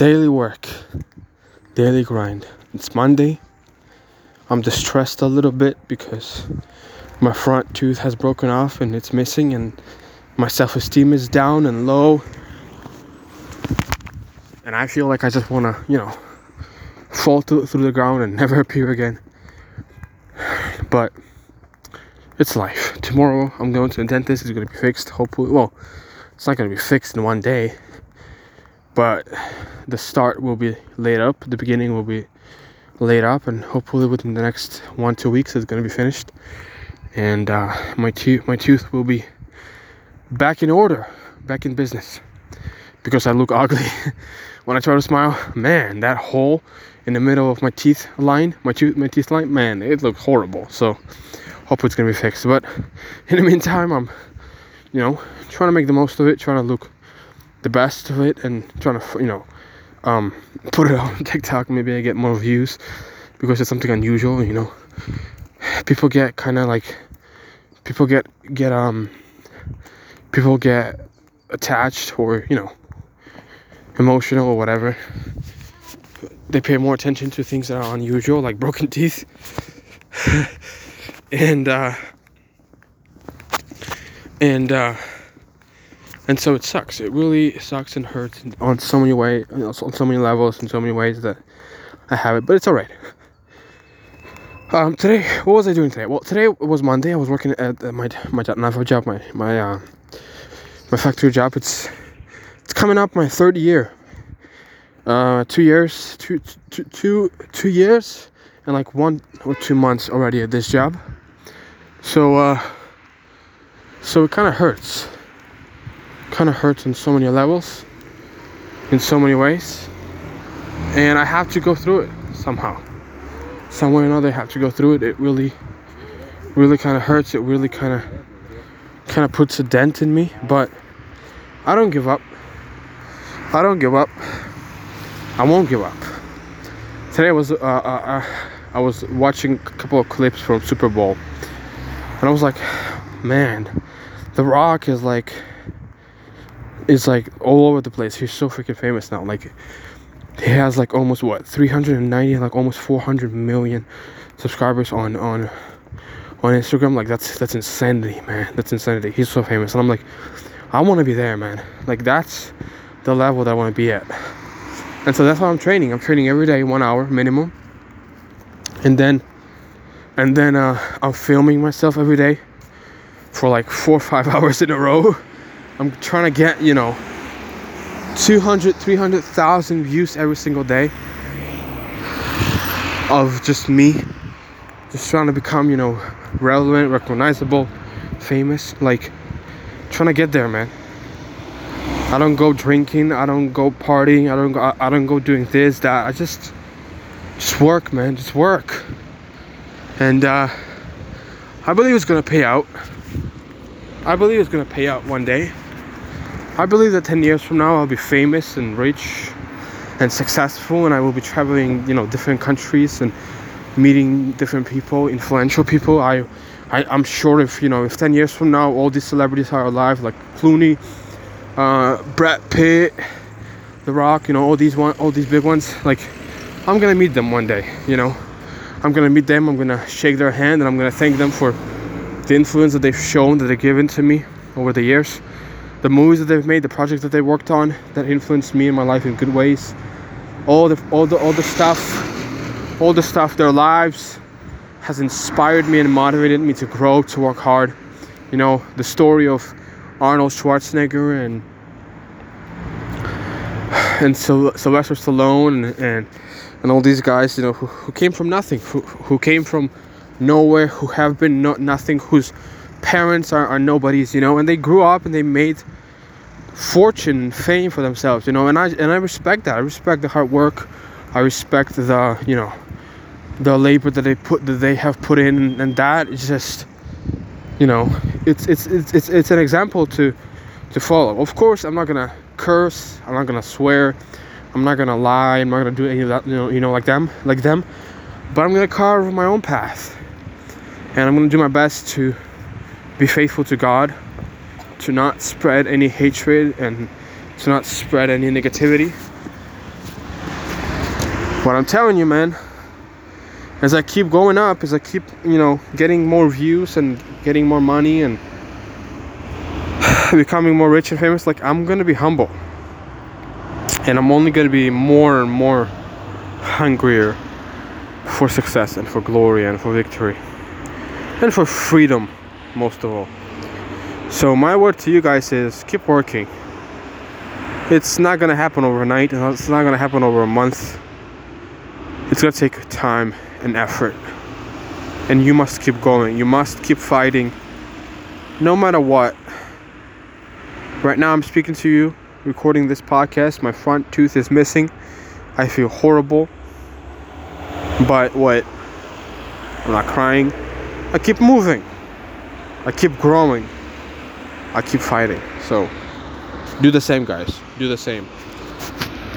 daily work, daily grind. It's Monday. I'm distressed a little bit because my front tooth has broken off and it's missing, and my self esteem is down and low. And I feel like I just want to, you know, fall through, through the ground and never appear again. But it's life. Tomorrow I'm going to the dentist. It's going to be fixed, hopefully. Well, it's not going to be fixed in one day, but the start will be laid up, the beginning will be laid up, and hopefully within the next one, two weeks it's going to be finished. And uh, my, tooth, my tooth will be back in order, back in business. Because I look ugly when I try to smile. Man, that hole in the middle of my teeth line, my tooth, my teeth line, man, it looked horrible. So hopefully it's gonna be fixed. But in the meantime, I'm, you know, trying to make the most of it, trying to look the best of it, and trying to, you know, um, put it on TikTok. Maybe I get more views because it's something unusual. You know, people get kind of like, people get get um, people get attached or you know, emotional or whatever. They pay more attention to things that are unusual, like broken teeth. and uh, and uh, and so it sucks. It really sucks and hurts on so many ways, on so many levels, in so many ways that I have it. But it's all right. Um, today, what was I doing today? Well, today was Monday. I was working at my my another job, my my uh, my factory job. It's it's coming up my third year. Uh, two years, two, two, two, two years, and like one or two months already at this job. So, uh, so it kind of hurts. Kind of hurts on so many levels, in so many ways, and I have to go through it somehow. Some way or another, I have to go through it. It really, really kind of hurts. It really kind of, kind of puts a dent in me. But I don't give up. I don't give up. I won't give up. Today I was uh, uh, uh, I was watching a couple of clips from Super Bowl and I was like, man, The Rock is like is like all over the place. He's so freaking famous now. Like he has like almost what 390 like almost 400 million subscribers on on on Instagram. Like that's that's insanity, man. That's insanity. He's so famous. And I'm like I want to be there, man. Like that's the level that I want to be at. And so that's why I'm training. I'm training every day, 1 hour minimum. And then and then uh, I'm filming myself every day for like four or five hours in a row. I'm trying to get, you know, 200, 300,000 views every single day of just me. Just trying to become, you know, relevant, recognizable, famous. Like, trying to get there, man. I don't go drinking. I don't go partying. I don't go. I don't go doing this, that. I just, just work, man. Just work and uh, I believe it's gonna pay out. I believe it's gonna pay out one day. I believe that 10 years from now I'll be famous and rich and successful, and I will be traveling, you know, different countries and meeting different people, influential people. I, I am sure if you know, if 10 years from now all these celebrities are alive, like Clooney, uh, Brad Pitt, The Rock, you know, all these one, all these big ones, like I'm gonna meet them one day, you know. I'm gonna meet them, I'm gonna shake their hand, and I'm gonna thank them for the influence that they've shown, that they've given to me over the years. The movies that they've made, the projects that they worked on that influenced me in my life in good ways. All the all the all the stuff, all the stuff, their lives has inspired me and motivated me to grow, to work hard. You know, the story of Arnold Schwarzenegger and and Sylvester Stallone and, and and all these guys, you know, who, who came from nothing, who, who came from nowhere, who have been no, nothing, whose parents are, are nobodies, you know, and they grew up and they made fortune and fame for themselves, you know, and I and I respect that. I respect the hard work. I respect the you know the labor that they put that they have put in, and that is just you know it's it's it's it's, it's an example to to follow. Of course, I'm not gonna curse. I'm not gonna swear. I'm not gonna lie. I'm not gonna do any of that. You know, you know, like them, like them. But I'm gonna carve my own path, and I'm gonna do my best to be faithful to God, to not spread any hatred and to not spread any negativity. What I'm telling you, man, as I keep going up, as I keep, you know, getting more views and getting more money and becoming more rich and famous, like I'm gonna be humble. And I'm only gonna be more and more hungrier for success and for glory and for victory and for freedom, most of all. So, my word to you guys is keep working. It's not gonna happen overnight, uh, it's not gonna happen over a month. It's gonna take time and effort. And you must keep going, you must keep fighting no matter what. Right now, I'm speaking to you, recording this podcast. My front tooth is missing. I feel horrible. But what? I'm not crying. I keep moving. I keep growing. I keep fighting. So do the same, guys. Do the same.